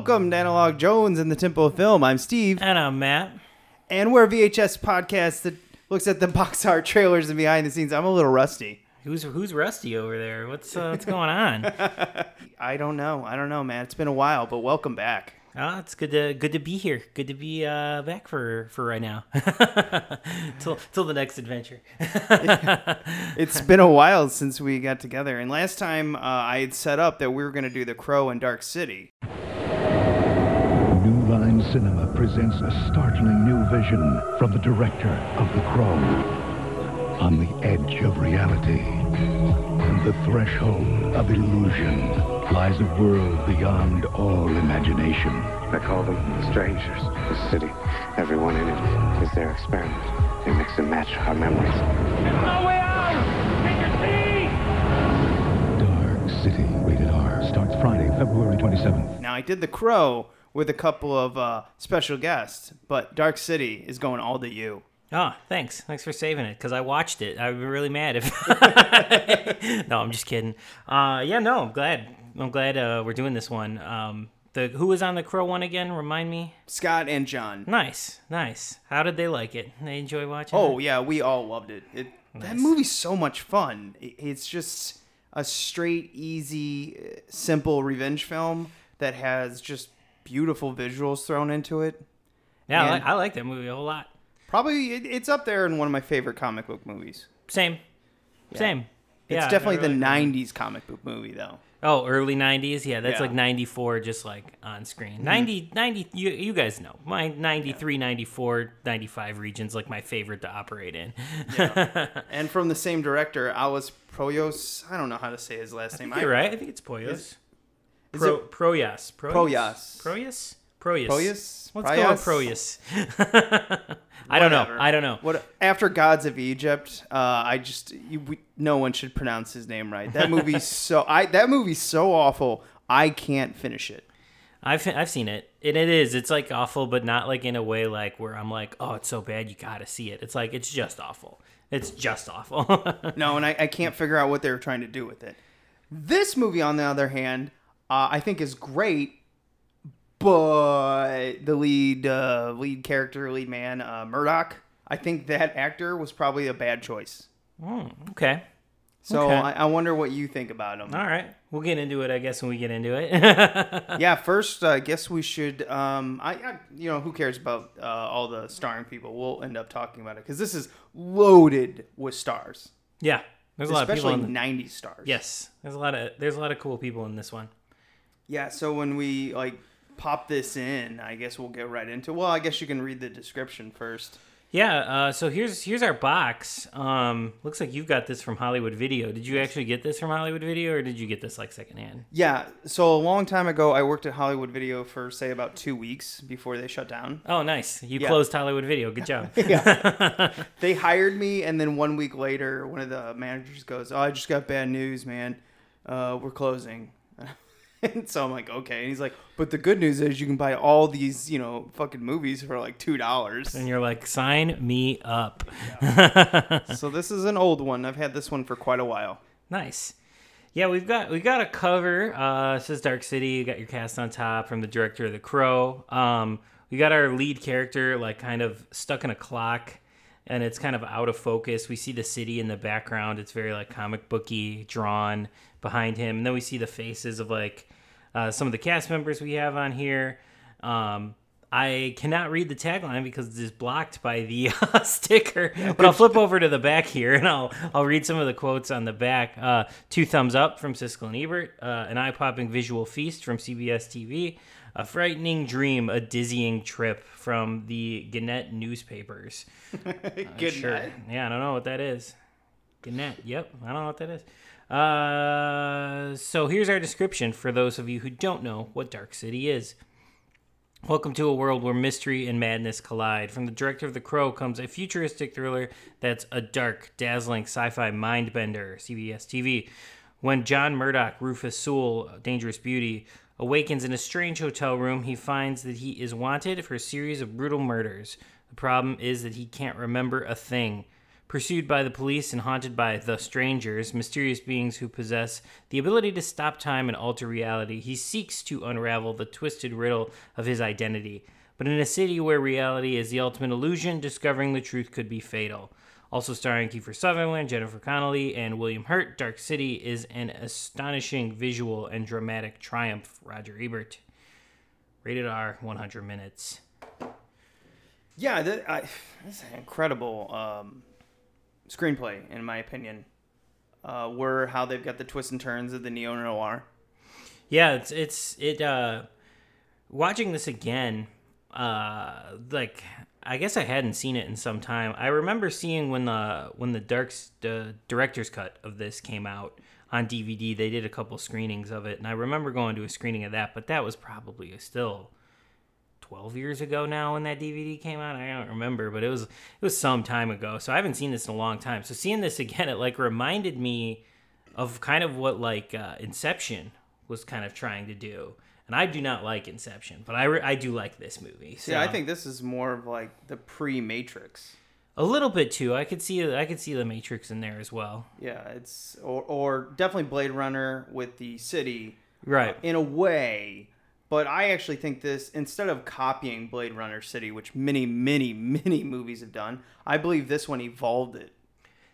Welcome to Analog Jones and the Temple of Film. I'm Steve, And I'm Matt. and we're a VHS podcast that looks at the box art trailers and behind the scenes. I'm a little rusty. Who's who's Rusty over there? What's uh, what's going on? I don't know. I don't know, man. It's been a while, but welcome back. Oh, it's good to good to be here. Good to be uh, back for for right now. till till the next adventure. It's been a while since we got together, and last time uh, I had set up that we were going to do The Crow and Dark City. New Line Cinema presents a startling new vision from the director of The Crow. On the edge of reality and the threshold of illusion lies a world beyond all imagination. I call them the strangers. The city, everyone in it is their experiment. They mix and match our memories. There's no way out! Take your seat! Dark City, rated R, starts Friday, February 27th. Now, I did The Crow with a couple of uh, special guests, but Dark City is going all to you. Oh, thanks. Thanks for saving it because I watched it. I'd be really mad if. no, I'm just kidding. Uh, yeah, no, I'm glad. I'm glad uh, we're doing this one. Um, the who was on the Crow one again? Remind me. Scott and John. Nice, nice. How did they like it? They enjoy watching. Oh it? yeah, we all loved it. it That movie's so much fun. It's just a straight, easy, uh, simple revenge film that has just beautiful visuals thrown into it. yeah. I like, I like that movie a whole lot. Probably, it, it's up there in one of my favorite comic book movies. Same, same. It's Yeah, definitely really- the '90s comic book movie, though. Oh, early 90s? Yeah, that's Yeah. like 94 just like on screen. Mm-hmm. 90 90 you, you guys know. My 93, 94, 95 regions like my favorite to operate in. And from the same director, Alex Poyos. I don't know how to say his last name. I- You're right. I think it's Poyos. Is Pro, it- Proyas. Proyas. Proyas. Proyas. Proyas. Proyas? Let's go with Proyas. I don't know. I don't know. What after Gods of Egypt? Uh, I just you, we, no one should pronounce his name right. That movie's so I that movie's so awful. I can't finish it. I've I've seen it, and it is. It's like awful, but not like in a way like where I'm like, oh, it's so bad, you gotta see it. It's like it's just awful. It's just awful. No, and I, I can't figure out what they were trying to do with it. This movie, on the other hand, uh, I think is great, but the lead uh, lead character, lead man, uh, Murdoch, I think that actor was probably a bad choice. okay. So Okay. I, I wonder what you think about him. All right, we'll get into it. I guess when we get into it. yeah, first, I guess we should. Um, I, I, you know, who cares about uh, all the starring people? We'll end up talking about it because this is loaded with stars, yeah, there's a lot of people. especially In '90s stars. yes, there's a lot of there's a lot of cool people in this one. Yeah. So when we like pop this in, I guess we'll get right into. Well, I guess you can read the description first. Yeah. Uh, so here's here's our box. Um, looks like you've got this from Hollywood Video. Did you actually get this from Hollywood Video, or did you get this like secondhand? Yeah. So a long time ago, I worked at Hollywood Video for say about two weeks before they shut down. Oh, nice. You Yeah. closed Hollywood Video. Good job. They hired me, and then one week later, one of the managers goes, "Oh, I just got bad news, man. Uh, we're closing." And so I'm like, "Okay." And he's like, "But the good news is you can buy all these, you know, fucking movies for like two dollars." and you're like, sign me up. so this is an old one. I've had this one for quite a while. Nice. Yeah, we've got we've got a cover. Uh, it says Dark City. You got your cast on top from the director of The Crow. Um, we got our lead character like kind of stuck in a clock, and it's kind of out of focus. We see the city in the background. It's very like comic booky drawn behind him, and then we see the faces of like uh, some of the cast members we have on here. Um, I cannot read the tagline because it is blocked by the uh, sticker. But I'll flip over to the back here and I'll I'll read some of the quotes on the back. Uh, two thumbs up from Siskel and Ebert. Uh, an eye-popping visual feast from CBS TV. A frightening dream, a dizzying trip from the Gannett newspapers. Good Sure. night. Yeah, I don't know what that is. Gannett. Yep, I don't know what that is. Uh, so here's our description for those of you who don't know what Dark City is. Welcome to a world where mystery and madness collide. From the director of The Crow comes a futuristic thriller that's a dark, dazzling sci fi mind bender, CBS TV. When John Murdoch, Rufus Sewell, Dangerous Beauty, awakens in a strange hotel room, he finds that he is wanted for a series of brutal murders. The problem is that he can't remember a thing. Pursued by the police and haunted by the strangers, mysterious beings who possess the ability to stop time and alter reality, he seeks to unravel the twisted riddle of his identity. But in a city where reality is the ultimate illusion, discovering the truth could be fatal. Also starring Kiefer Sutherland, Jennifer Connelly, and William Hurt, Dark City is an astonishing visual and dramatic triumph. Roger Ebert. Rated R, 100 minutes. Yeah, th- I, that's incredible um, screenplay, in my opinion. Uh, were how they've got the twists and turns of the neo noir. Yeah, it's it's it. Uh, watching this again, uh, like I guess I hadn't seen it in some time. I remember seeing when the when the dark the director's cut of this came out on DVD. They did a couple screenings of it, and I remember going to a screening of that. But that was probably still 12 years ago now when that DVD came out. I don't remember, but it was it was some time ago. So I haven't seen this in a long time. So seeing this again, it like reminded me of kind of what like uh, Inception was kind of trying to do. And I do not like Inception, but I, re- I do like this movie. So Yeah, I think this is more of like the pre Matrix. a little bit too. I could see I could see the Matrix in there as well. Yeah, it's or, or definitely Blade Runner with the city Right. in a way. But I actually think this instead of copying Blade Runner City, which many, many, many movies have done, I believe this one evolved it.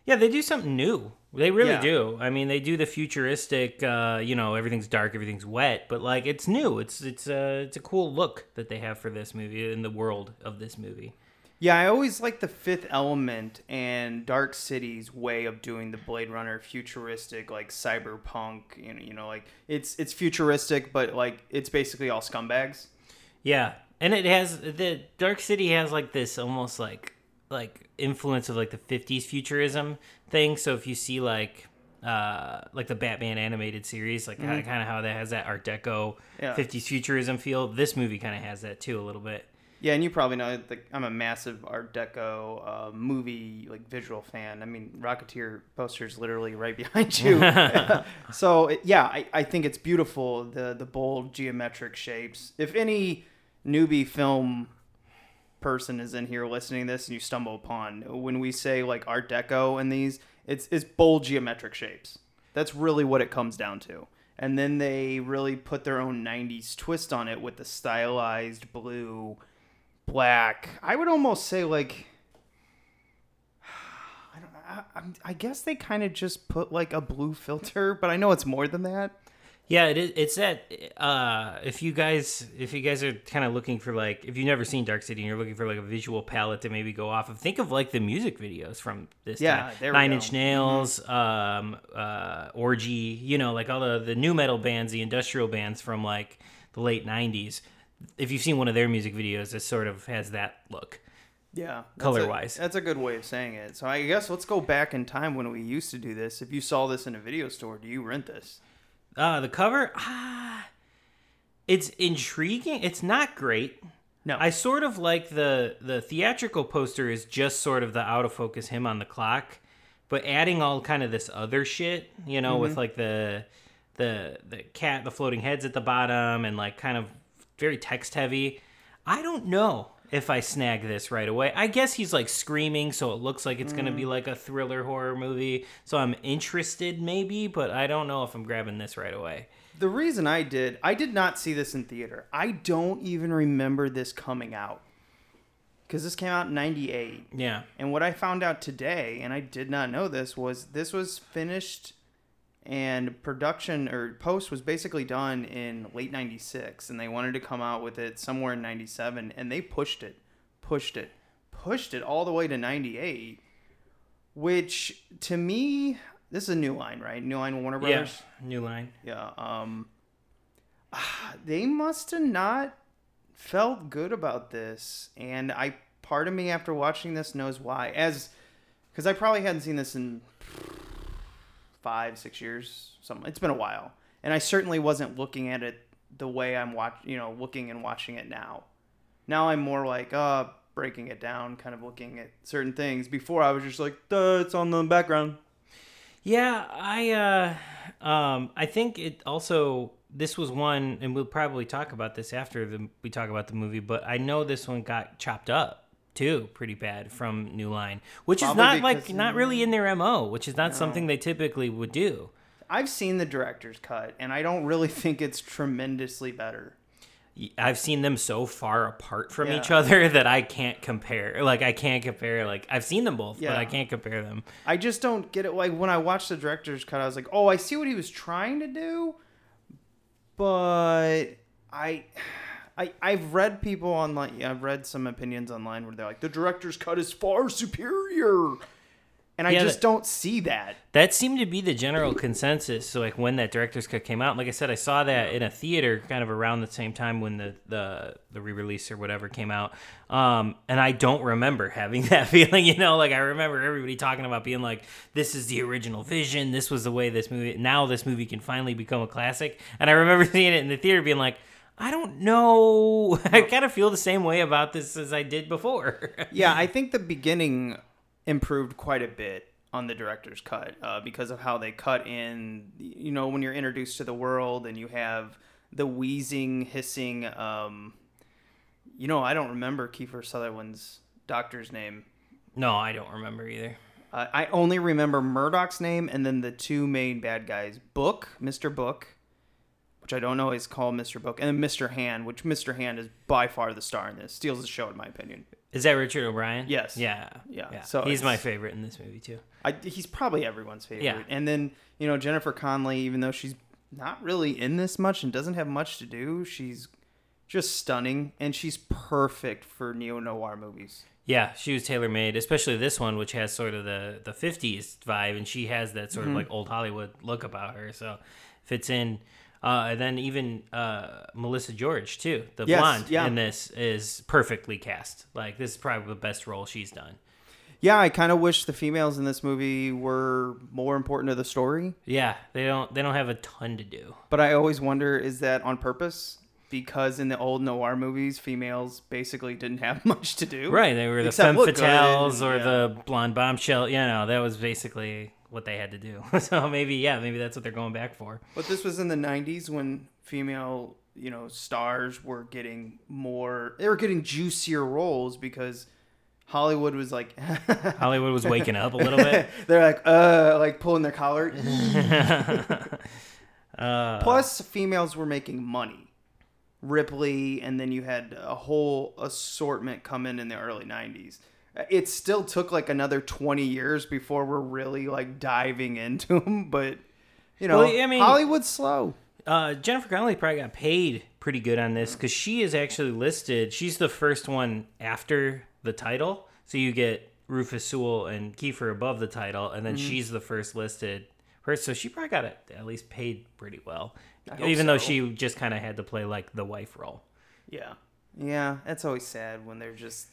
Yeah, they do something new. They really Yeah. do. I mean, they do the futuristic. Uh, you know, everything's dark, everything's wet, but like it's new. It's it's a it's a cool look that they have for this movie in the world of this movie. Yeah, I always like the Fifth Element and Dark City's way of doing the Blade Runner futuristic, like cyberpunk. You know, you know, like it's it's futuristic, but like it's basically all scumbags. Yeah, and it has the Dark City has like this almost like like influence of like the 50s futurism thing. So if you see like uh like the Batman animated series, like kind of how that has that Art Deco Yeah. 50s futurism feel, this movie kind of has that too a little bit. Yeah, and you probably know that I'm a massive Art Deco uh, movie like visual fan. I mean, Rocketeer poster's literally right behind you. so yeah, I, I think it's beautiful the the bold geometric shapes. If any newbie film person is in here listening to this and you stumble upon when we say like Art Deco and these, it's it's bold geometric shapes. That's really what it comes down to. And then they really put their own 90s twist on it with the stylized blue, black. I would almost say like I don't I, I'm- guess they kind of just put like a blue filter, but I know it's more than that. Yeah, it is. It's that. Uh, if you guys, if you guys are kind of looking for like, if you've never seen Dark City and you're looking for like a visual palette to maybe go off of, think of like the music videos from this. Yeah, time. there we Nine. Inch Nails, um, uh, Orgy. You know, like all the the nu metal bands, the industrial bands from like the late '90s. If you've seen one of their music videos, it sort of has that look. Yeah, Color-wise. that's a good way of saying it. So I guess let's go back in time when we used to do this. If you saw this in a video store, do you rent this? Uh, the cover, ah, it's intriguing. It's not great. No, I sort of like the the theatrical poster is just sort of the out of focus him on the clock, but adding all kind of this other shit, you know, with like the the the cat, the floating heads at the bottom, and like kind of very text heavy. I don't know if I snag this right away. I guess he's like screaming, so it looks like it's gonna be mm. like a thriller horror movie. So I'm interested, maybe, but I don't know if I'm grabbing this right away. The reason I did, I did not see this in theater. I don't even remember this coming out. Because this came out in 98. Yeah. And what I found out today, and I did not know this, was this was finished and production or post was basically done in late 96. And they wanted to come out with it somewhere in 97. And they pushed it, pushed it, pushed it all the way to 98. Which to me, this is a new line, right? New line Warner Yeah. Brothers. New line. Yeah. Um, ah, they must have not felt good about this, and I part of me after watching this knows why. As because I probably hadn't seen this in five, six years. Something. It's been a while, and I certainly wasn't looking at it the way I'm watch. You know, looking and watching it now. Now I'm more like uh breaking it down, kind of looking at certain things. Before I was just like, Duh, it's on the background. Yeah, I uh um I think it also this was one and we'll probably talk about this after the, we talk about the movie, but I know this one got chopped up too pretty bad from New Line, which Probably is not like not really in their MO, which is not something they typically would do. I've seen the director's cut, and I don't really think it's tremendously better. I've seen them so far apart from Yeah. each other that I can't compare. Like I can't compare. Like I've seen them both, but I can't compare them. I just don't get it. Like when I watched the director's cut, I was like, oh, I see what he was trying to do, but I. I, I've read people online. I've read some opinions online where they're like, the director's cut is far superior, and I Yeah, just that- don't see that. That seemed to be the general consensus. So like when that director's cut came out, like I said, I saw that in a theater kind of around the same time when the the, the re-release or whatever came out. Um, and I don't remember having that feeling, you know, like I remember everybody talking about being like, this is the original vision. This was the way this movie, now this movie can finally become a classic. And I remember seeing it in the theater being like, I don't know. I kind of feel the same way about this as I did before. Yeah, I think the beginning improved quite a bit on the director's cut uh, because of how they cut in. You know, when you're introduced to the world and you have the wheezing, hissing. Um, you know, I don't remember Kiefer Sutherland's doctor's name. no, I don't remember either. Uh, I only remember Murdoch's name and then the two main bad guys, Book, Mr. Book, which I don't know is called Mr. Book, and then Mr. Hand, which Mr. Hand is by far the star in this. Steals the show, in my opinion. Is that Richard O'Brien? Yes. Yeah. Yeah, so he's my favorite in this movie too. I, he's probably everyone's favorite. Yeah. And then, you know, Jennifer Connelly, even though she's not really in this much and doesn't have much to do, she's just stunning and she's perfect for neo noir movies. Yeah, she was tailor made, especially this one, which has sort of the the '50s vibe, and she has that sort Mm-hmm. of like old Hollywood look about her. So fits in. Uh, and then even uh, Melissa George too, the Yes, blonde yeah. in this is perfectly cast. Like this is probably the best role she's done. Yeah, I kind of wish the females in this movie were more important to the story, Yeah, they don't they don't have a ton to do. but I always wonder is that on purpose? Because in the old noir movies, females basically didn't have much to do. Right, they were the femme fatales and- or yeah. the blonde bombshell. You know, that was basically what they had to do. so maybe yeah, maybe that's what they're going back for. But this was in the 90s when female, you know, stars were getting more, they were getting juicier roles because Hollywood was like, Hollywood was waking up a little bit. they're like, uh, like pulling their collar. Uh, Plus, females were making money. Ripley, and then you had a whole assortment come in in the early 90s. It still took like another 20 years before we're really like diving into them, but you know, Well, I mean- Hollywood's slow. Uh, Jennifer Connelly probably got paid pretty good on this because she is actually listed. She's the first one after the title, so you get Rufus Sewell and Kiefer above the title, and then Mm-hmm. she's the first listed person. So she probably got at least paid pretty well, even though she just kind of had to play like the wife role. Yeah. Yeah, that's always sad when they're just,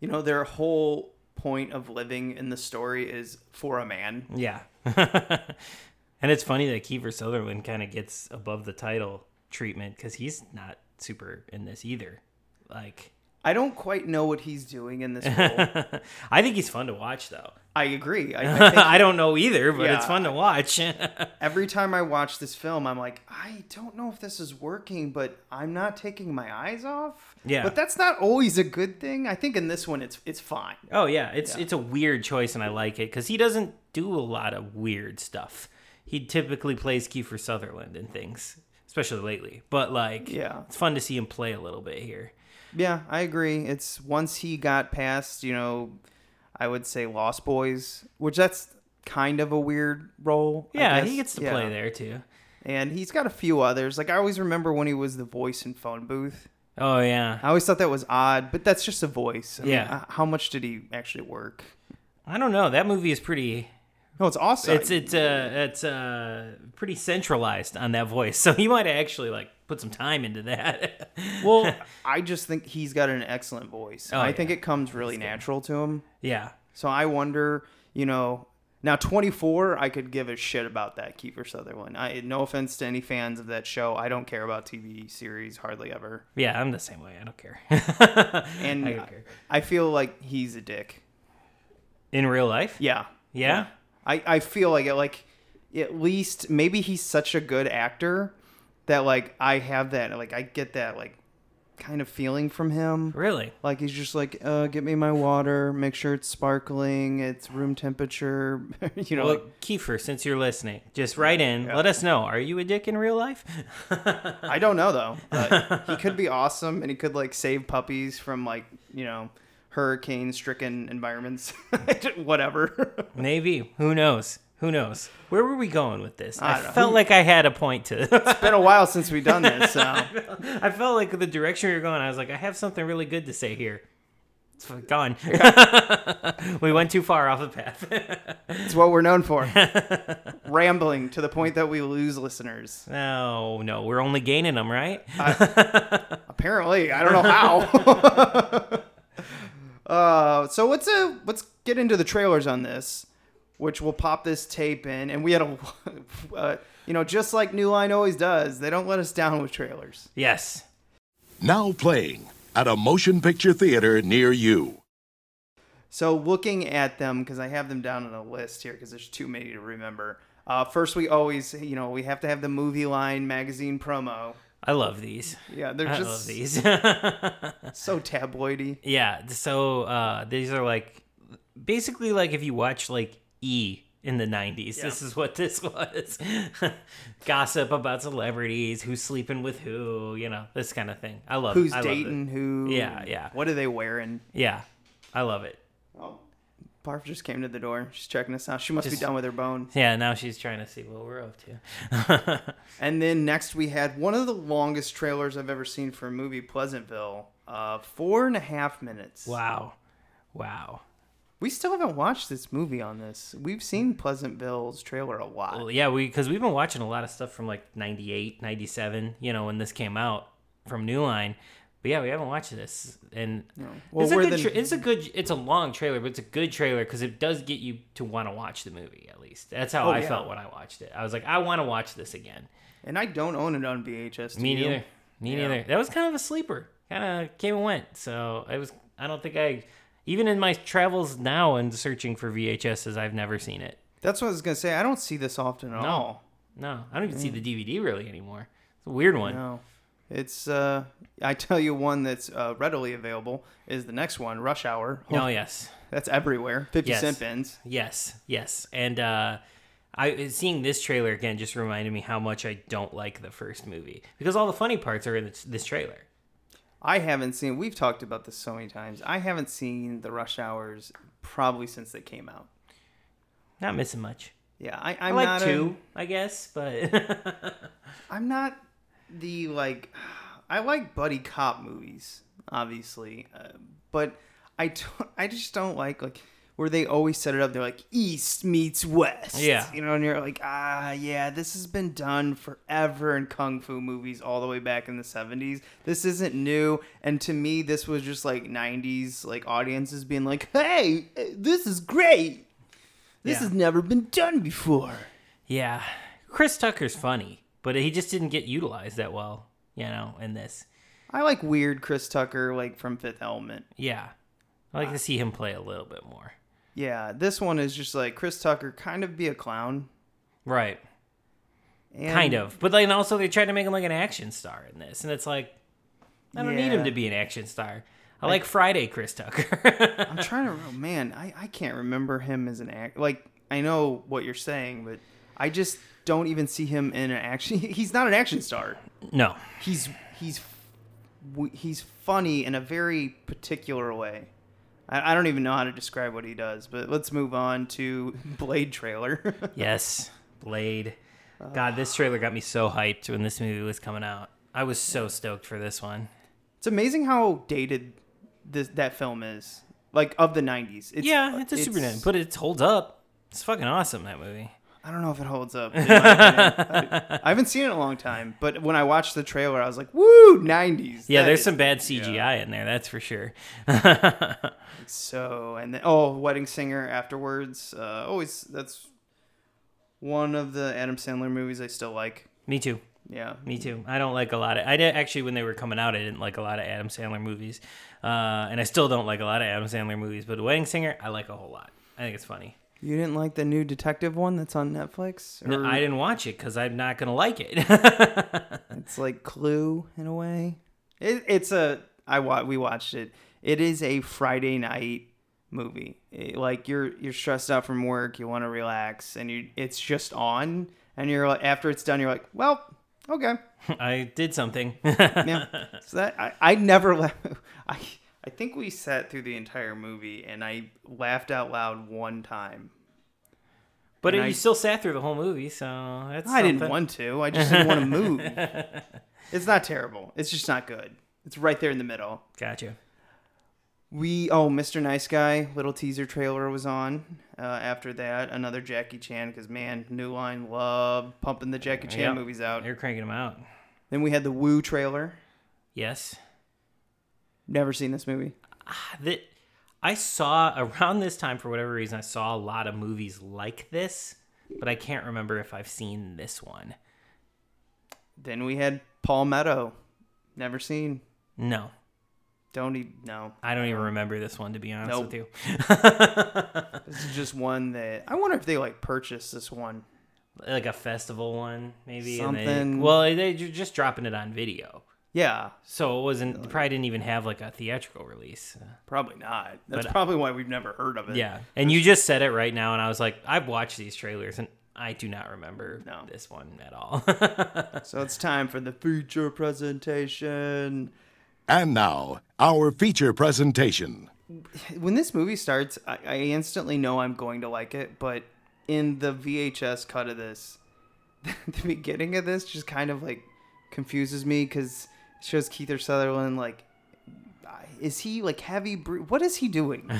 you know, their whole point of living in the story is for a man. Yeah. and it's funny that Kiefer Sutherland kind of gets above the title treatment because he's not super in this either. Like, I don't quite know what he's doing in this role. I think he's fun to watch though. I agree. I, I think I don't know either, but it's fun to watch. every time I watch this film, I'm like, I don't know if this is working, but I'm not taking my eyes off. Yeah. But that's not always a good thing. I think in this one, it's it's fine. oh yeah, it's it's a weird choice, and I like it because he doesn't do a lot of weird stuff. He typically plays Kiefer Sutherland and things, especially lately. But like, Yeah. it's fun to see him play a little bit here. Yeah, I agree. It's once he got past, you know, I would say Lost Boys, which that's kind of a weird role. Yeah, he gets to Yeah. play there too. And he's got a few others. Like I always remember when he was the voice in Phone Booth. Oh yeah, I always thought that was odd, but that's just a voice. I Yeah. h- how much did he actually work? I don't know. That movie is pretty. No, it's awesome. It's it's uh it's uh pretty centralized on that voice, so he might actually like put some time into that. well, I just think he's got an excellent voice. Oh, I yeah. think it comes really natural to him. yeah, So I wonder, you know, Now, 24, I could give a shit about that Kiefer Sutherland. I no offense to any fans of that show. I don't care about TV series hardly ever. Yeah, I'm the same way. I don't care. And I don't care. I feel like he's a dick. In real life? Yeah. Yeah. I, I feel like it like at least maybe he's such a good actor that like I have that like I get that like kind of feeling from him. Really? Like he's just like, uh, get me my water, make sure it's sparkling, it's room temperature. you know, Well, like, Kiefer, since you're listening, just write in. Let us know. Are you a dick in real life? I don't know though. But he could be awesome, and he could like save puppies from like you know hurricane-stricken environments. Whatever. Maybe. Who knows? Who knows? Where were we going with this? I, I felt like I had a point to. it's been a while since we've done this, so I felt like the direction you're going. I was like, I have something really good to say here. It's gone. we went too far off the path. it's what we're known for. Rambling to the point that we lose listeners. no, no, we're only gaining them, right? Apparently, I don't know how. Uh, so let's uh, let's get into the trailers on this, which will pop this tape in, and we had a, uh, you know, just like New Line always does, they don't let us down with trailers. yes. Now playing at a motion picture theater near you. So looking at them, because I have them down on a list here, because there's too many to remember. Uh, first, we always, you know, we have to have the movie line magazine promo. I love these. Yeah, they're just I just love these. so tabloidy. yeah. So uh, these are like basically like if you watch like E in the 90s, this is what this was. Gossip about celebrities, who's sleeping with who, you know, this kind of thing. I love Who's I love it. dating who? Yeah, yeah. What are they wearing? Yeah. I love it. Oh, Barf just came to the door. She's checking us out. She must be done with her bone. Yeah, now she's trying to see what we're up to. And then next we had one of the longest trailers I've ever seen for a movie, Pleasantville. Uh, four and a half minutes. wow. Wow. We still haven't watched this movie on this. We've seen Pleasantville's trailer a lot. Well, yeah, we because we've been watching a lot of stuff from like 98, 97, you know, when this came out from New Line. But yeah, we haven't watched this, and Well, it's, a good tra- it's a good. It's a long trailer, but it's a good trailer because it does get you to want to watch the movie. At least that's how Oh, I yeah. felt when I watched it. I was like, I want to watch this again. And I don't own it on VHS. Me neither. Me Yeah. neither. That was kind of a sleeper. Kind of came and went. So I was. I don't think I. Even in my travels now and searching for VHSs, I've never seen it. That's what I was gonna say. I don't see this often at No. all. No, I don't even see mm. the DVD really anymore. It's a weird one. No. It's uh I tell you one that's uh, readily available is the next one, Rush Hour. Oh yes. That's everywhere. 50 Yes. cent bins. Yes, yes, and uh, I seeing this trailer again just reminded me how much I don't like the first movie because all the funny parts are in this, this trailer. I haven't seen we've talked about this so many times. I haven't seen the Rush Hours probably since they came out. Not missing much. Yeah, I, I I'm like not two, I guess, but I'm not the like I like buddy cop movies, obviously, uh, but I don't, I just don't like like where they always set it up. They're like East meets West. Yeah. you know, and you're like, ah, yeah, this has been done forever in kung fu movies all the way back in the '70s. This isn't new, and to me, this was just like '90s like audiences being like, hey, this is great. This Yeah. has never been done before. yeah, Chris Tucker's funny, but he just didn't get utilized that well, you know, in this. I like weird Chris Tucker, like from Fifth Element. Yeah, I like to uh, see him play a little bit more. Yeah, this one is just like Chris Tucker kind of be a clown. Right, And kind of, but then also they tried to make him like an action star in this, and it's like I don't need him to be an action star. I like Friday Chris Tucker. I'm trying to. Oh, man, I I can't remember him as an act. Like I know what you're saying, but I just don't even see him in an action. He's not an action star. no, He's he's he's funny in a very particular way. I, I don't even know how to describe what he does. But let's move on to Blade trailer. Yes, Blade. God, this trailer got me so hyped when this movie was coming out. I was so stoked for this one. it's amazing how dated this that film is. Like of the '90s. It's, yeah, it's a super name, but it holds up. It's fucking awesome that movie. I don't know if it holds up. in my opinion. I, I haven't seen it in a long time, but when I watched the trailer, I was like, "Woo, '90s!" Yeah, there's is- some bad CGI in there, that's for sure. So and then oh, Wedding Singer afterwards. Uh, always that's one of the Adam Sandler movies I still like. Me too. Yeah, Me too. I don't like a lot of. I did actually when they were coming out. I didn't like a lot of Adam Sandler movies, uh, and I still don't like a lot of Adam Sandler movies. But Wedding Singer, I like a whole lot. I think it's funny. You didn't like the new detective one that's on Netflix? No, I didn't watch it because I'm not gonna like it. It's like Clue in a way. It, it's a I wa- we watched it. It is a Friday night movie. It- like you're you're stressed out from work, you want to relax, and you it's just on, and you're like after it's done, you're like, well, okay, I did something. yeah. So that I I never I I think we sat through the entire movie, and I laughed out loud one time. but And you still sat through the whole movie, so that's. I didn't want to. I just didn't want to move. It's not terrible. It's just not good. It's right there in the middle. Gotcha. We oh, Mr. Nice Guy little teaser trailer was on. Uh, after that, another Jackie Chan because man, New Line loved pumping the Jackie Chan Yep. movies out. They're cranking them out. Then we had the Woo trailer. Yes. Never seen this movie. Ah, that I saw around this time for whatever reason I saw a lot of movies like this, but I can't remember if I've seen this one. Then we had Paul Meadow. Never seen. No, Don't even no. I don't even remember this one to be honest Nope. with you. This is just one that I wonder if they like purchased this one. like a festival one, maybe. and they- Something- well, they are just dropping it on video, Yeah, so it wasn't. they Probably didn't even have like a theatrical release. probably not. That's But- uh, probably why we've never heard of it. Yeah, and you just said it right now, and I was like, I've watched these trailers, and I do not remember No. this one at all. So it's time for the feature presentation. And now, our feature presentation. when this movie starts, I, I instantly know I'm going to like it. But in the VHS cut of this, the beginning of this just kind of like confuses me because it shows Kiefer Sutherland like, is he like heavy? Bre- what is he doing?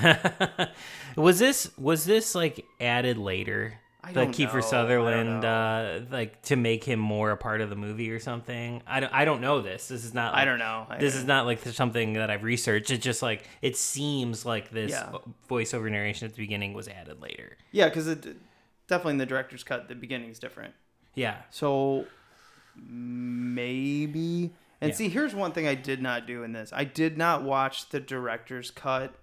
Was this was this like added later? I like don't Kiefer know. Sutherland, uh, like to make him more a part of the movie or something. I don't, I don't know this. This is not. I don't know. I- this is not like something that I've researched. It's just like it seems like this Yeah. voiceover narration at the beginning was added later. yeah, because it definitely in the director's cut, the beginning's different. Yeah. So maybe. And Yeah. see, here's one thing I did not do in this. I did not watch the director's cut.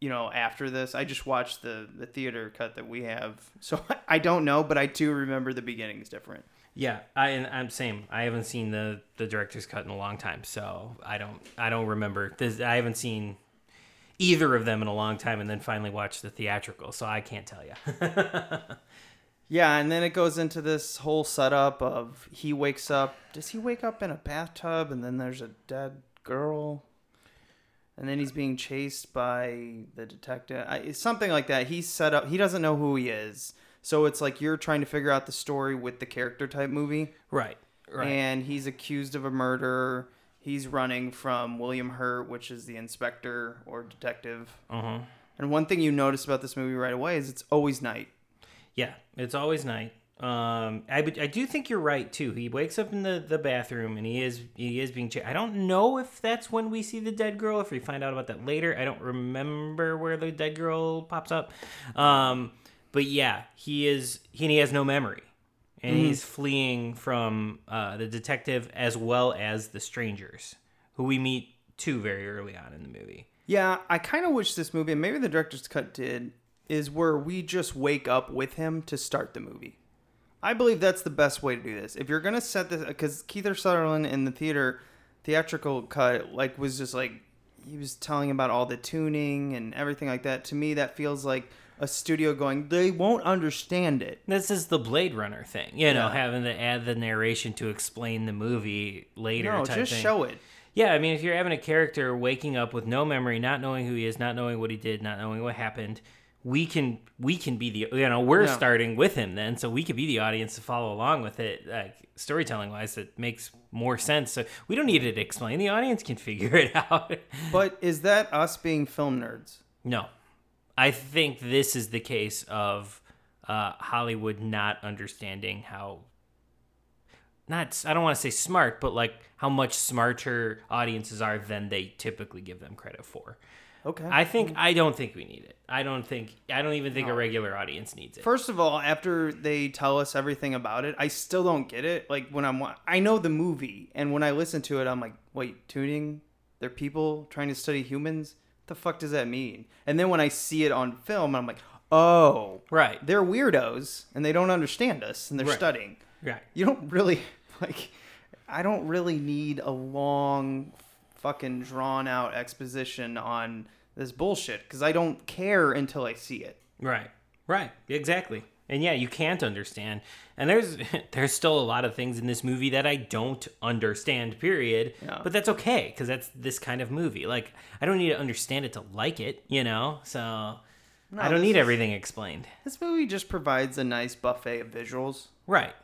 You know, after this, I just watched the the theater cut that we have. So I don't know, but I do remember the beginning is different. Yeah, I and I'm same. I haven't seen the the director's cut in a long time, so I don't I don't remember. This, I haven't seen either of them in a long time, and then finally watched the theatrical, so I can't tell you. Yeah, and then it goes into this whole setup of he wakes up. Does he wake up in a bathtub and then there's a dead girl? And then he's being chased by the detective. I, something like that. He's set up. He doesn't know who he is. So it's like you're trying to figure out the story with the character type movie. right, right. And he's accused of a murder. He's running from William Hurt, which is the inspector or detective. uh-huh. And one thing you notice about this movie right away is it's always night. Yeah, it's always night. Um, I I do think you're right too. He wakes up in the, the bathroom and he is he is being chased. I don't know if that's when we see the dead girl. If we find out about that later, I don't remember where the dead girl pops up. Um, but yeah, he is he, he has no memory, and he's fleeing from uh, the detective as well as the strangers who we meet too very early on in the movie. Yeah, I kind of wish this movie, and maybe the director's cut did, is where we just wake up with him to start the movie. I believe that's the best way to do this. If you're gonna set this, because Kiefer Sutherland in the theater theatrical cut, like was just like he was telling about all the tuning and everything like that. To me, that feels like a studio going, they won't understand it. This is the Blade Runner thing, you know, Yeah. having to add the narration to explain the movie later. No, just thing. show it. Yeah, I mean, if you're having a character waking up with no memory, not knowing who he is, not knowing what he did, not knowing what happened, we can we can be the you know we're Yeah. starting with him then, so we could be the audience to follow along with it, like storytelling wise. It makes more sense. So we don't need it to explain. The audience can figure it out. But is that us being film nerds? no, I think this is the case of uh, Hollywood not understanding how not I don't want to say smart, but like how much smarter audiences are than they typically give them credit for. Okay. I think I don't think we need it. I don't think I don't even think a regular audience needs it. First of all, after they tell us everything about it, I still don't get it. Like when I'm, I know the movie, and when I listen to it, I'm like, wait, tuning? They're people trying to study humans. What the fuck does that mean? And then when I see it on film, I'm like, oh, Right. they're weirdos, and they don't understand us, and they're Right. studying. Right. You don't really like. I don't really need a long, fucking drawn out exposition on this bullshit because I don't care until I see it. Right. Right. Exactly. And yeah, you can't understand. And there's there's still a lot of things in this movie that I don't understand. Period. Yeah. But that's okay because that's this kind of movie. Like I don't need to understand it to like it. You know. So I don't need is- everything explained. This movie just provides a nice buffet of visuals. Right.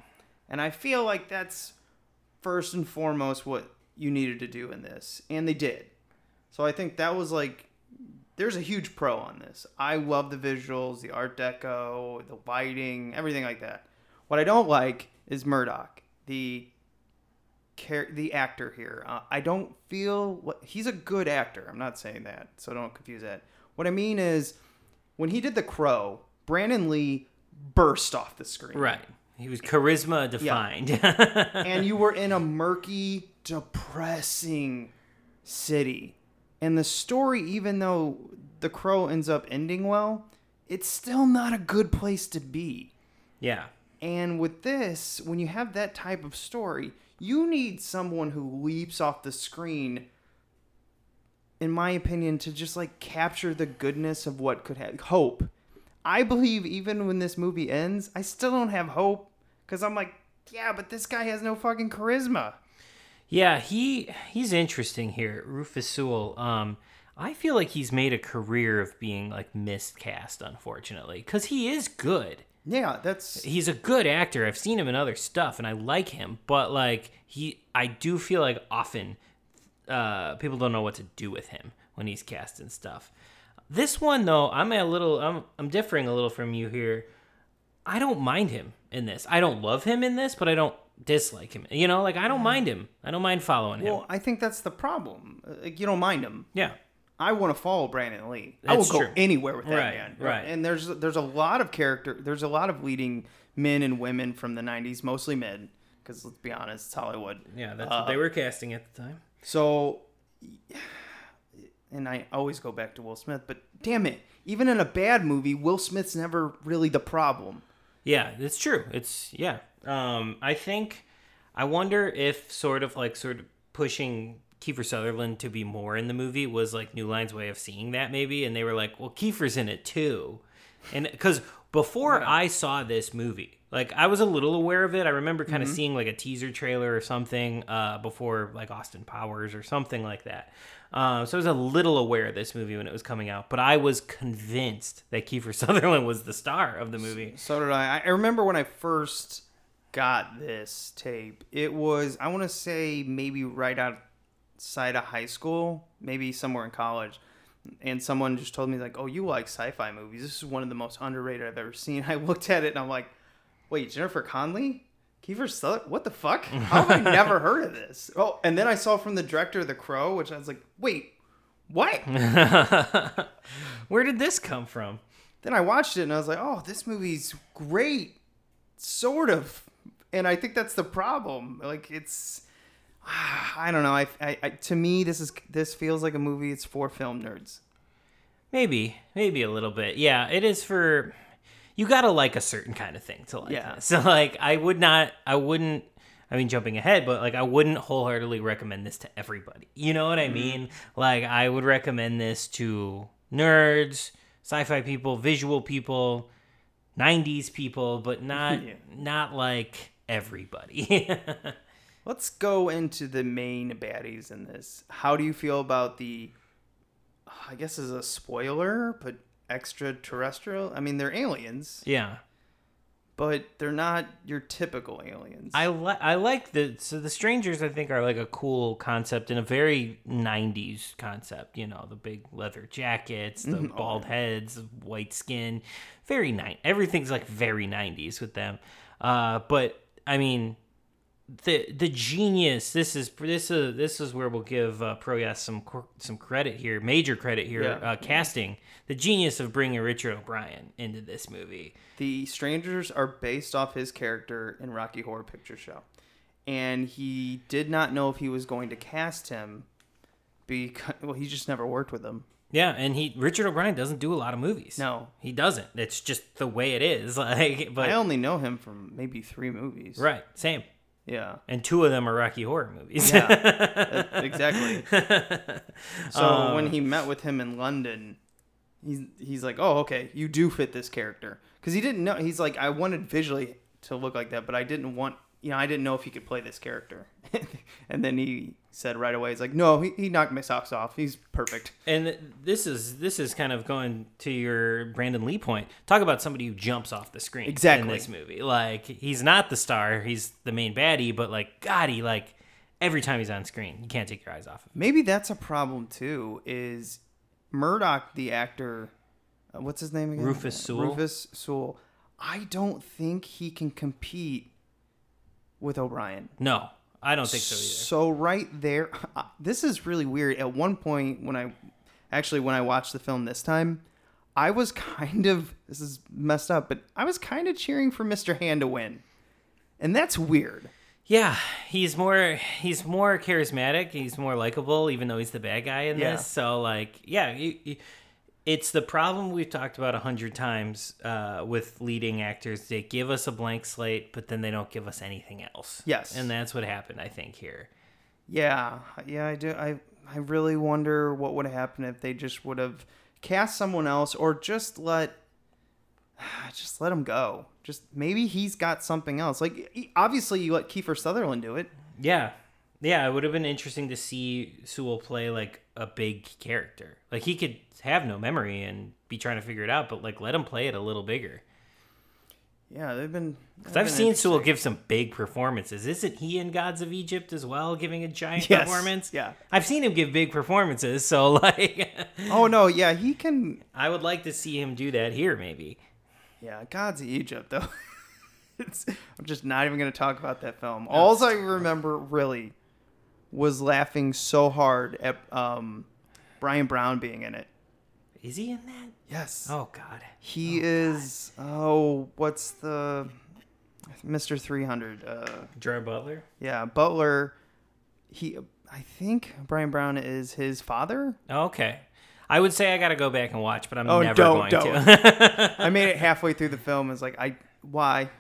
And I feel like that's first and foremost what you needed to do in this. And they did. So I think that was like there's a huge pro on this. I love the visuals, the art deco, the lighting, everything like that. What I don't like is Murdoch, the char- the actor here. Uh, I don't feel what he's a good actor. I'm not saying that, so don't confuse that. What I mean is when he did The Crow, Brandon Lee burst off the screen Right. He was charisma defined. Yeah. and you were in a murky, depressing city. And the story, even though The Crow ends up ending well, it's still not a good place to be. yeah. And with this, when you have that type of story, you need someone who leaps off the screen, in my opinion, to just like capture the goodness of what could have hope. I believe even when this movie ends, I still don't have hope because I'm like, yeah, but this guy has no fucking charisma. Yeah, he he's interesting here, Rufus Sewell. Um, I feel like he's made a career of being like miscast, unfortunately, because he is good. Yeah, that's He's a good actor. I've seen him in other stuff, and I like him. But like he, I do feel like often uh, people don't know what to do with him when he's cast and stuff. This one though, I'm a little, I'm I'm differing a little from you here. I don't mind him in this. I don't love him in this, but I don't dislike him. You know, like I don't mind him. I don't mind following him. well. I think that's the problem. Like, you don't mind him. Yeah. I want to follow Brandon Lee. I will That's go true. anywhere with that Right, man. right. And there's there's a lot of character. There's a lot of leading men and women from the '90s, mostly men, because let's be honest, it's Hollywood. Yeah, that's Uh, what they were casting at the time. So, and I always go back to Will Smith, but damn it, even in a bad movie, Will Smith's never really the problem. Yeah, it's true. It's yeah. Um, I think I wonder if sort of like sort of pushing Kiefer Sutherland to be more in the movie was like New Line's way of seeing that maybe, and they were like, well, Kiefer's in it too, and because before I saw this movie, like I was a little aware of it. I remember kind of seeing like a teaser trailer or something uh, before like Austin Powers or something like that. Uh, so I was a little aware of this movie when it was coming out, but I was convinced that Kiefer Sutherland was the star of the movie. So did I. I remember when I first got this tape. It was I want to say maybe right outside of high school, maybe somewhere in college. And someone just told me like, "Oh, you like sci-fi movies? This is one of the most underrated I've ever seen." I looked at it and I'm like, "Wait, Jennifer Connelly, Kiefer Sutherland? What the fuck? How have I never heard of this?" Oh, and then I saw from the director of The Crow, which I was like, "Wait, what?" Where did this come from? then I watched it and I was like, "Oh, this movie's great." Sort of. And I think that's the problem. Like it's I don't know. I, I, I to me this is this feels like a movie it's for film nerds. Maybe, maybe a little bit. Yeah, it is for you got to like a certain kind of thing to like Yeah. this. So like I would not I wouldn't I mean jumping ahead, but like I wouldn't wholeheartedly recommend this to everybody. You know what I mm-hmm. mean? Like I would recommend this to nerds, sci-fi people, visual people, 90s people, but not Yeah. not like everybody. Let's go into the main baddies in this. How do you feel about the I guess is a spoiler, but extraterrestrial? I mean, they're aliens, yeah. but they're not your typical aliens. I like I like the so the strangers I think are like a cool concept and a very '90s concept. You know, the big leather jackets, the bald heads, white skin, very nice. Everything's like very '90s with them. Uh, but I mean, the the genius. This is this is this is where we'll give uh, Proyas some some credit here, major credit here. Yeah. Uh, casting the genius of bringing Richard O'Brien into this movie. the strangers are based off his character in Rocky Horror Picture Show, and he did not know if he was going to cast him because well, he just never worked with him. Yeah, and he Richard O'Brien doesn't do a lot of movies. No. he doesn't. It's just the way it is. Like, but I only know him from maybe three movies. right, same. Yeah. And two of them are Rocky Horror movies. Yeah. Exactly. So Um, when he met with him in London, he's he's like, "Oh, okay, you do fit this character." Because he didn't know. He's like, "I wanted visually to look like that, but I didn't want." You know, I didn't know if he could play this character. and then he said right away, he's like, no, he, he knocked my socks off. He's perfect. And this is this is kind of going to your Brandon Lee point. Talk about somebody who jumps off the screen Exactly. in this movie. Like he's not the star, he's the main baddie, but like God, he like every time he's on screen, you can't take your eyes off him. Maybe that's a problem too. Is Murdoch the actor? Uh, what's his name again? Rufus Sewell? Rufus Sewell. I don't think he can compete with O'Brien. No, I don't think so either. So right there, uh, this is really weird. At one point, when I actually when I watched the film this time, I was kind of this is messed up, but I was kind of cheering for Mr. Hand to win, and that's weird. Yeah, he's more he's more charismatic. He's more likable, even though he's the bad guy in Yeah. this. So like, yeah, you, you, it's the problem we've talked about a hundred times uh, with leading actors. They give us a blank slate, but then they don't give us anything else. Yes. and that's what happened, I think here. Yeah, yeah, I do. I I really wonder what would happen if they just would have cast someone else or just let just let him go. Just maybe he's got something else. Like obviously you let Kiefer Sutherland do it. Yeah, yeah, it would have been interesting to see Sewell play like a big character. Like he could have no memory and be trying to figure it out, but like let him play it a little bigger. Yeah, they've been. Because I've seen Sewell give some big performances. Isn't he in Gods of Egypt as well, giving a giant Yes, performance? yeah. I've seen him give big performances, so like, Oh no, yeah, he can. I would like to see him do that here, maybe. Yeah, Gods of Egypt though. it's, I'm just not even gonna talk about that film. All I remember really was laughing so hard at um, Bryan Brown being in it. Is he in that? Yes. Oh God. He is. Oh, what's the Mr. 300? Uh, Gerard Butler. yeah, Butler. He, I think Bryan Brown is his father. Okay. I would say I got to go back and watch, but I'm Oh, never don't, going don't. to. I made it halfway through the film. It's like I why?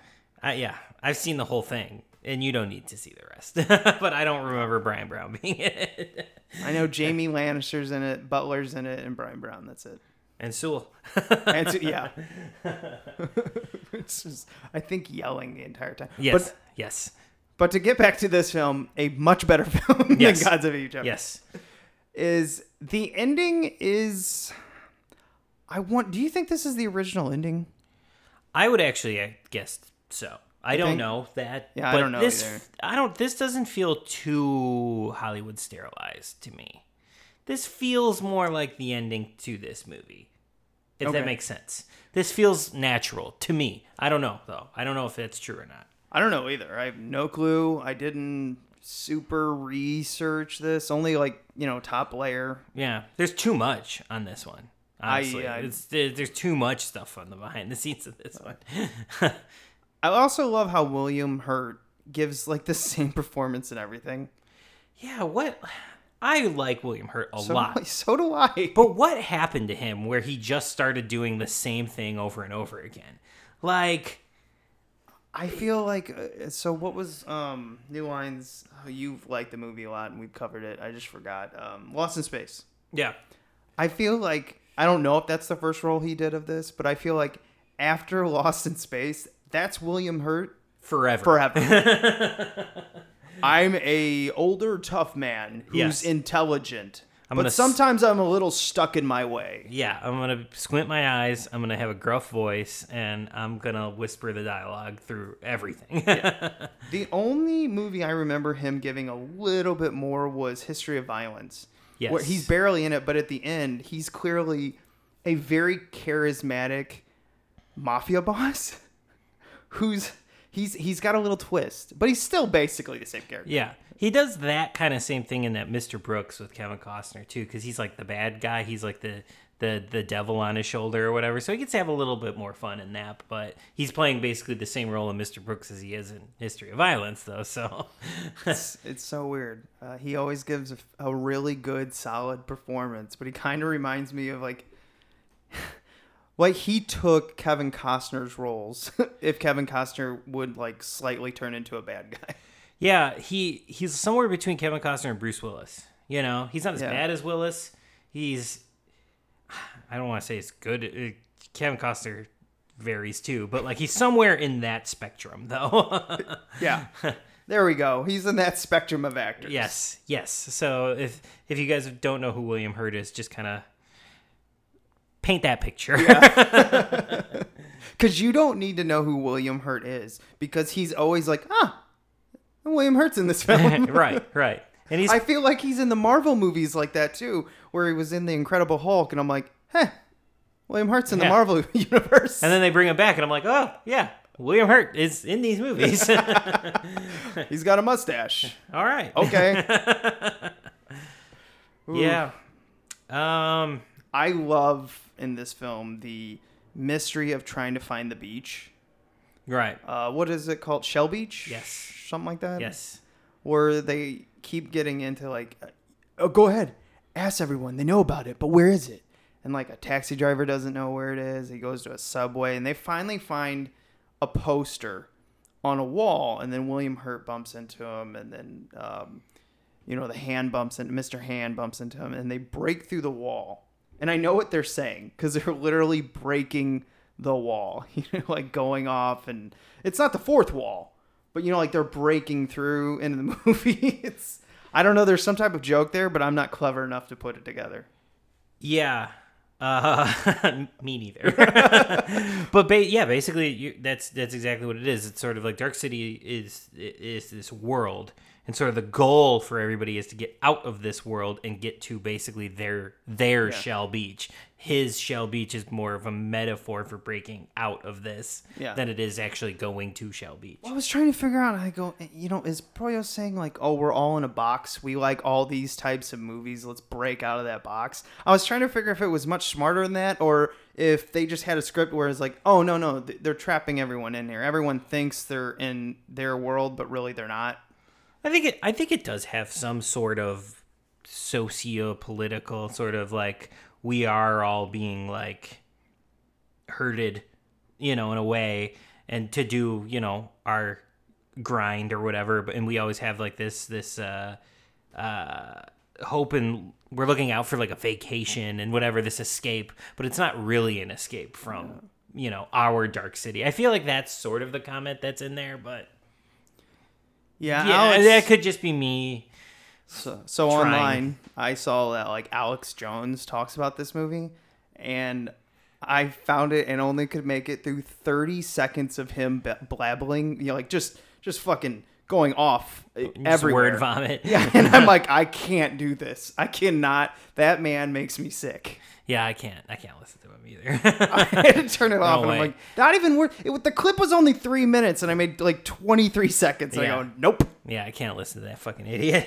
uh, yeah, I've seen the whole thing, and you don't need to see the rest. but I don't remember Bryan Brown being in it. I know Jamie Lannister's in it, Butler's in it, and Brian Brown. That's it. and Sewell. And so, yeah, it's just I think yelling the entire time. yes. But yes. but to get back to this film, a much better film Yes. than Gods of Egypt. Yes. is the ending is I want do you think this is the original ending? I would actually I guess so. I don't think? know that. Yeah, I but don't know this, either. I don't. This doesn't feel too Hollywood sterilized to me. This feels more like the ending to this movie, if Okay. that makes sense. This feels natural to me. I don't know though. I don't know if that's true or not. I don't know either. I have no clue. I didn't super research this. Only like, you know, top layer. Yeah, there's too much on this one. Honestly, I- it's, there's too much stuff on the behind the scenes of this one. I also love how William Hurt gives like the same performance and everything. yeah, what? I like William Hurt a So, lot. so do I. But what happened to him where he just started doing the same thing over and over again? Like, I feel like uh, so. What was um New Lines? Oh, you've liked the movie a lot, and we've covered it. I just forgot. Um, Lost in Space. yeah, I feel like I don't know if that's the first role he did of this, but I feel like after Lost in Space, that's William Hurt forever. forever. I'm a older tough man who's Yes. intelligent. I'm but sometimes I'm a little stuck in my way. Yeah, I'm gonna squint my eyes. I'm gonna have a gruff voice, and I'm gonna whisper the dialogue through everything. The only movie I remember him giving a little bit more was History of Violence. Where Yes. he's barely in it, but at the end, he's clearly a very charismatic mafia boss who's he's he's got a little twist, but he's still basically the same character. yeah, he does that kind of same thing in that Mr. Brooks with Kevin Costner too, because he's like the bad guy. He's like the the the devil on his shoulder or whatever. So he gets to have a little bit more fun in that. But he's playing basically the same role in Mr. Brooks as he is in History of Violence, though. So It's, it's so weird. Uh, he always gives a, a really good, solid performance, but he kind of reminds me of like, like he took Kevin Costner's roles. if Kevin Costner would like slightly turn into a bad guy. Yeah, he he's somewhere between Kevin Costner and Bruce Willis. You know, he's not as Yeah. bad as Willis. He's I don't want to say it's good. Uh, Kevin Costner varies too, but like he's somewhere in that spectrum though. Yeah. there we go. He's in that spectrum of actors. yes, yes. So if if you guys don't know who William Hurt is, just kind of paint that picture. Because you don't need to know who William Hurt is because he's always like, ah, William Hurt's in this film. right, right. And he's I feel like he's in the Marvel movies like that too, where he was in the Incredible Hulk, and I'm like, hey, William Hurt's in the Marvel universe. and then they bring him back, and I'm like, oh yeah, William Hurt is in these movies. he's got a mustache. All right. Okay. Yeah. Um. I love in this film the mystery of trying to find the beach. Right. Uh, what is it called? Shell Beach? Yes. Something like that? Yes. Where they keep getting into like, oh, go ahead, ask everyone. They know about it, but where is it? And like a taxi driver doesn't know where it is. He goes to a subway, and they finally find a poster on a wall, and then William Hurt bumps into him, and then um, you know the hand bumps into Mr. Hand bumps into him, and they break through the wall. And I know what they're saying because they're literally breaking the wall, you know, like going off, and it's not the fourth wall, but you know, like they're breaking through into the movie. It's I don't know. There's some type of joke there, but I'm not clever enough to put it together. Yeah. Uh, me neither. but ba- yeah, basically, you, that's that's exactly what it is. It's sort of like Dark City is is this world, and sort of the goal for everybody is to get out of this world and get to basically their their Shell Beach. His Shell Beach is more of a metaphor for breaking out of this Yeah. than it is actually going to Shell Beach. I was trying to figure out. I go, you know, is Proyas saying like, oh, we're all in a box. We like all these types of movies. Let's break out of that box. I was trying to figure if it was much smarter than that, or if they just had a script where it's like, oh no, no, they're trapping everyone in here. Everyone thinks they're in their world, but really they're not. I think it. I think it does have some sort of socio-political sort of like we are all being like herded, you know, in a way, and to do you know our grind or whatever. But and we always have like this this uh, uh, hope and we're looking out for like a vacation and whatever this escape, but it's not really an escape from you know our dark city. I feel like that's sort of the comment that's in there, but. Yeah, Yeah, Alex- that could just be me. So, so trying. online, I saw that like Alex Jones talks about this movie, and I found it and only could make it through 30 seconds of him blabbling, you know, like just just fucking going off uh, everywhere. word vomit. Yeah, and I'm like, I can't do this. I cannot. That man makes me sick. Yeah, I can't. I can't listen to him either. I had to turn it off, and I'm like, not even worth. It, the clip was only three minutes, and I made like 23 seconds. And Yeah. I go, nope. yeah, I can't listen to that fucking idiot.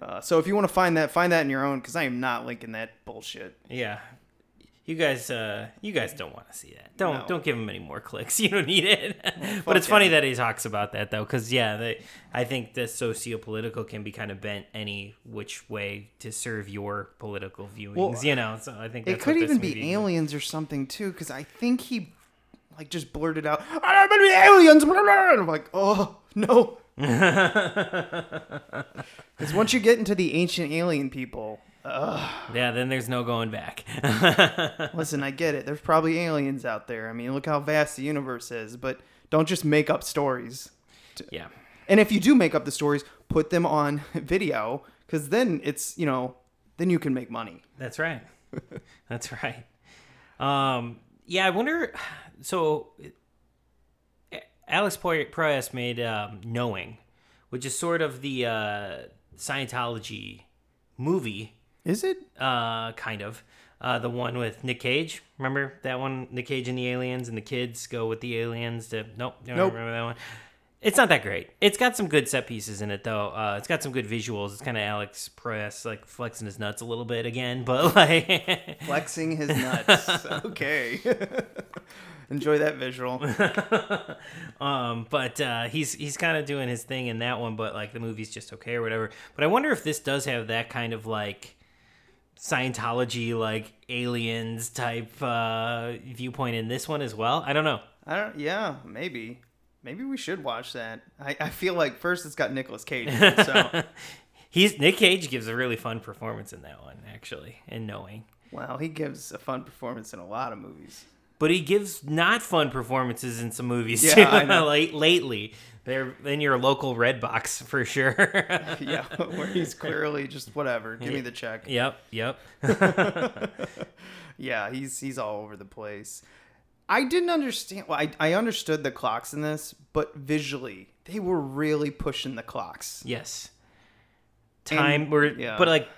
Uh, so if you want to find that, find that in your own, because I am not linking that bullshit. yeah, you guys, uh, you guys don't want to see that. Don't No. don't give him any more clicks. You don't need it. but it's funny that he talks about that though, because yeah, they, I think the socio-political can be kind of bent any which way to serve your political viewings. Well, you know, so I think It could even be aliens or something too, because I think he like just blurted out, "I'm gonna be aliens," blah, blah," and I'm like, "Oh no!" Because once you get into the ancient alien people, Yeah, then there's no going back. listen, I get it. There's probably aliens out there. I mean, look how vast the universe is, but don't just make up stories. yeah. And if you do make up the stories, put them on video because then it's you know then you can make money. That's right. That's right. Um, yeah, I wonder. So, Alex Proyas made um, Knowing, which is sort of the uh, Scientology movie, Is it? uh, kind of. Uh, the one with Nick Cage. Remember that one? Nick Cage and the aliens, and the kids go with the aliens to. Nope. Don't Nope. remember that one? It's not that great. It's got some good set pieces in it, though. Uh, it's got some good visuals. It's kind of Alex Proyas, like flexing his nuts a little bit again, but like. Flexing his nuts. okay. Enjoy that visual. Um, but uh, he's he's kind of doing his thing in that one, but like the movie's just okay or whatever. But I wonder if this does have that kind of like Scientology, like aliens type uh, viewpoint in this one as well. I don't know. I don't. Yeah, maybe. Maybe we should watch that. I, I feel like first it's got Nicolas Cage, in it, so He's Nick Cage gives a really fun performance in that one, actually, in knowing. wow, he gives a fun performance in a lot of movies. But he gives not fun performances in some movies Yeah, too. I know. lately, they're in your local Redbox for sure. Yeah, where he's clearly just whatever. Give me the check. yep, yep. Yeah, he's he's all over the place. I didn't understand. Well, I I understood the clocks in this, but visually they were really pushing the clocks. Yes. Time And- where yeah. but like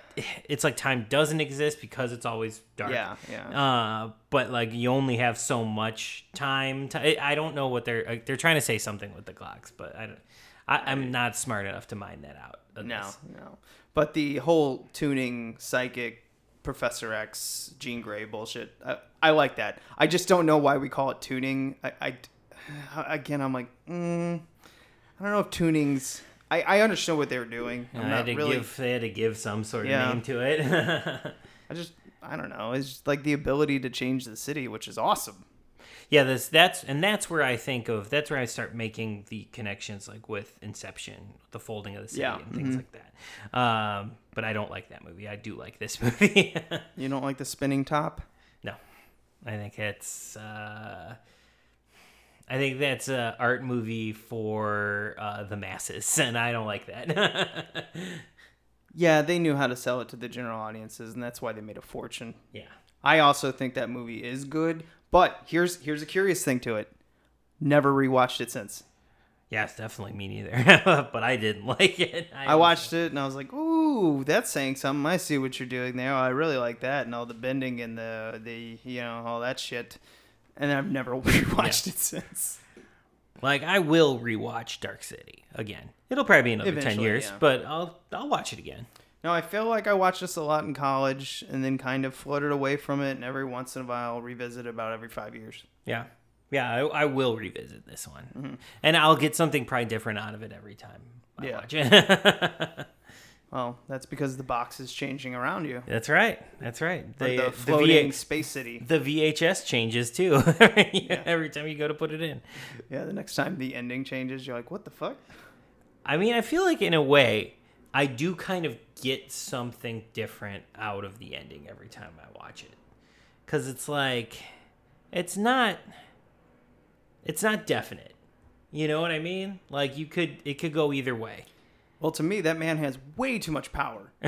it's like time doesn't exist because it's always dark. Yeah, yeah. Uh, but like you only have so much time. To, I don't know what they're like, they're trying to say something with the clocks, but I don't. I, I'm not smart enough to mine that out. No, this. no. But the whole tuning psychic Professor X Jean Grey bullshit, I, I like that. I just don't know why we call it tuning. I, I again, I'm like, mm, I don't know if tuning's. I, I understand what they were doing. I'm I had to really. give they had to give some sort of Yeah. name to it. I just, I don't know. It's just like the ability to change the city, which is awesome. yeah, this that's and that's where I think of that's where I start making the connections like with Inception, the folding of the city Yeah, and things like that. Um, but I don't like that movie. I do like this movie. You don't like the spinning top? No, I think it's. Uh, I think that's a art movie for uh, the masses, and I don't like that. Yeah, they knew how to sell it to the general audiences, and that's why they made a fortune. yeah, I also think that movie is good, but here's here's a curious thing to it. Never rewatched it since. yeah, it's definitely me neither. but I didn't like it. I watched it and I was like, "Ooh, that's saying something. I see what you're doing there. Oh, I really like that and all the bending and the the you know all that shit." And I've never rewatched it since. like I will rewatch Dark City again. It'll probably be another ten Eventually, years, yeah. but I'll I'll watch it again. No, I feel like I watched this a lot in college and then kind of floated away from it, and every once in a while I'll revisit it about every five years. Yeah, yeah, I, I will revisit this one, Mm-hmm. and I'll get something probably different out of it every time I Yeah. watch it. Well, that's because the box is changing around you. That's right. That's right. They- the the floating VA space city. the VHS changes too every time you go to put it in. Yeah, the next time the ending changes, you're like, "What the fuck?" I mean, I feel like in a way, I do kind of get something different out of the ending every time I watch it, because it's like, it's not, it's not definite. You know what I mean? Like you could, it could go either way. Well, to me, that man has way too much power.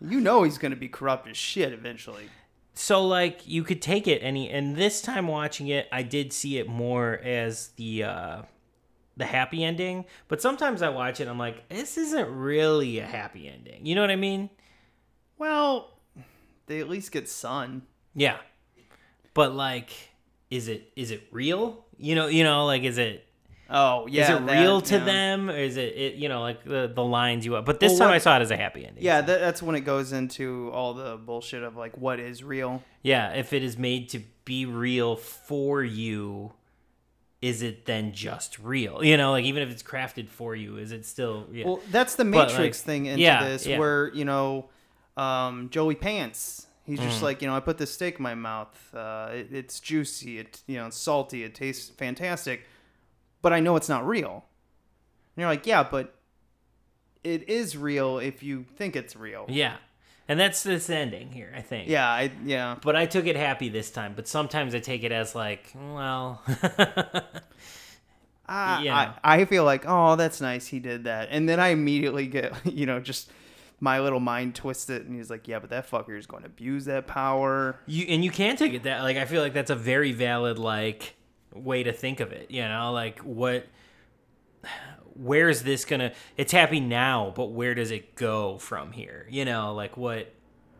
you know he's going to be corrupt as shit eventually. so like you could take it any and this time watching it i did see it more as the uh the happy ending but sometimes i watch it i'm like this isn't really a happy ending you know what i mean Well, they at least get sun. yeah but like is it is it real you know you know like is it Oh, yeah. is it that, real to yeah. them or is it, it you know like the the lines you but this Well, time what- i saw it as a happy ending Yeah, that, that's when it goes into all the bullshit of like what is real. Yeah, if it is made to be real for you, is it then just real? You know, like even if it's crafted for you, is it still? Yeah. Well, that's the Matrix like, thing into yeah, this, where you know, um, Joey Pants. He's just Mm. like you know, I put this steak in my mouth. Uh, it, it's juicy. It you know, it's salty. It tastes fantastic, but I know it's not real. And you're like, yeah, but it is real if you think it's real. yeah, and that's this ending here, I think. Yeah, I yeah. But I took it happy this time. But sometimes I take it as like, well, I, Yeah. I, I feel like, oh, that's nice. He did that. And then I immediately get, you know, just my little mind twisted. And he's like, yeah, but that fucker is going to abuse that power. You and you can take it that like I feel like that's a very valid like way to think of it. You know, like what where is this gonna it's happy now, but where does it go from here? You know, like what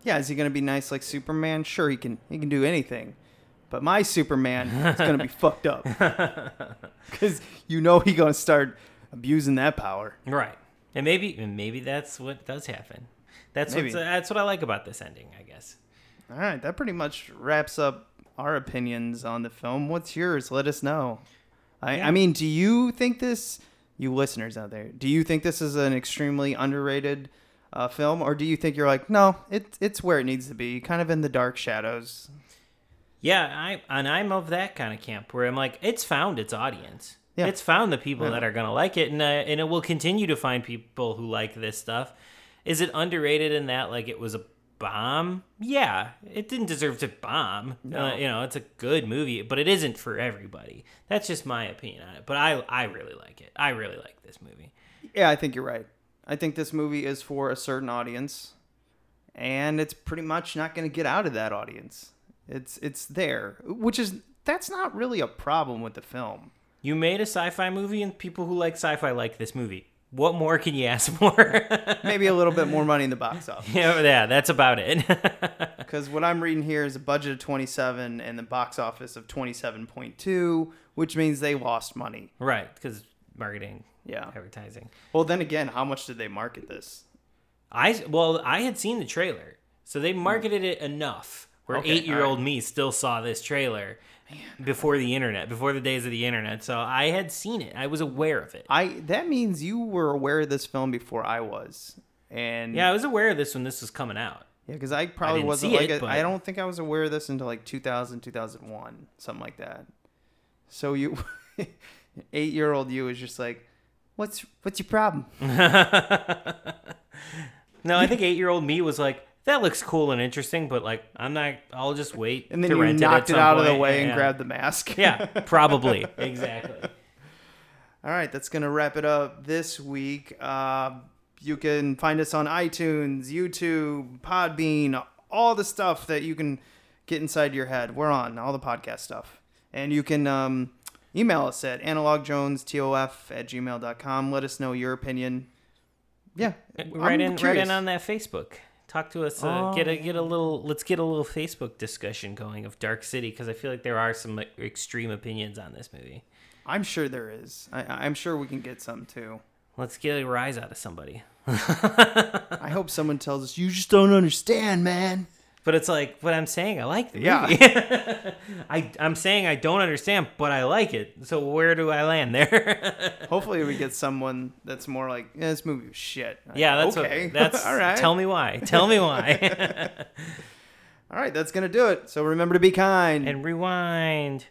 Yeah, is he to be nice like Superman? Sure, he can. He can do anything. But my Superman is to be fucked up because you know he to start abusing that power. Right. And maybe and maybe that's what does happen. That's what's, that's what I like about this ending, I guess. All right, that pretty much wraps up our opinions on the film. What's yours? Let us know. I, I mean, do you think this, you listeners out there, do you think this is an extremely underrated uh, film, or do you think you're like, no, it, it's where it needs to be, kind of in the dark shadows? Yeah, I and I'm of that kind of camp where I'm like, it's found its audience. Yeah. It's found the people that are gonna like it, and uh, and it will continue to find people who like this stuff. Is it underrated in that like it was a bomb? Yeah, it didn't deserve to bomb. Uh, you know, it's a good movie, but it isn't for everybody. That's just my opinion on it. But I I really like it. I really like this movie. Yeah, I think you're right. I think this movie is for a certain audience, and it's pretty much not going to get out of that audience. It's it's there, which is that's not really a problem with the film. You made a sci-fi movie, and people who like sci-fi like this movie. What more can you ask for? Maybe a little bit more money in the box office. yeah, yeah, that's about it. Because what I'm reading here is a budget of 27 and the box office of 27.2, which means they lost money. right, because marketing, Yeah. advertising. Well, then again, how much did they market this? I well, I had seen the trailer, so they marketed it enough where Okay, eight-year-old alright. me still saw this trailer before the internet, before the days of the internet. So I had seen it. I was aware of it. I that means you were aware of this film before I was, and Yeah, I was aware of this when this was coming out. yeah, because I probably didn't wasn't like it, a- I don't think I was aware of this until like 2000, 2001, something like that. So you, eight year old you is just like, what's what's your problem? No, I think eight-year-old me was like, "That looks cool and interesting," but like, I'm not. I'll just wait. And then to you rent knocked it, it, out of the way Yeah, and grabbed the mask. Yeah, probably exactly. All right, that's going to wrap it up this week. Uh, you can find us on iTunes, YouTube, Podbean, all the stuff that you can get inside your head. We're on all the podcast stuff. And you can um, email us at analogjonestof at gmail.com. Let us know your opinion. Yeah. right I'm in, right curious. in on that Facebook. Talk to us. Uh, Get a get a little. Let's get a little Facebook discussion going of Dark City because I feel like there are some extreme opinions on this movie. I'm sure there is. I, I'm sure we can get some too. Let's get a rise out of somebody. I hope someone tells us, you just don't understand, man. But it's like, but I'm saying I like the movie. Yeah. I I'm saying I don't understand, but I like it. So where do I land there? Hopefully, we get someone that's more like, yeah, this movie was shit. yeah, that's okay. what. That's all right. Tell me why. Tell me why. All right, that's gonna do it. So remember to be kind. and rewind.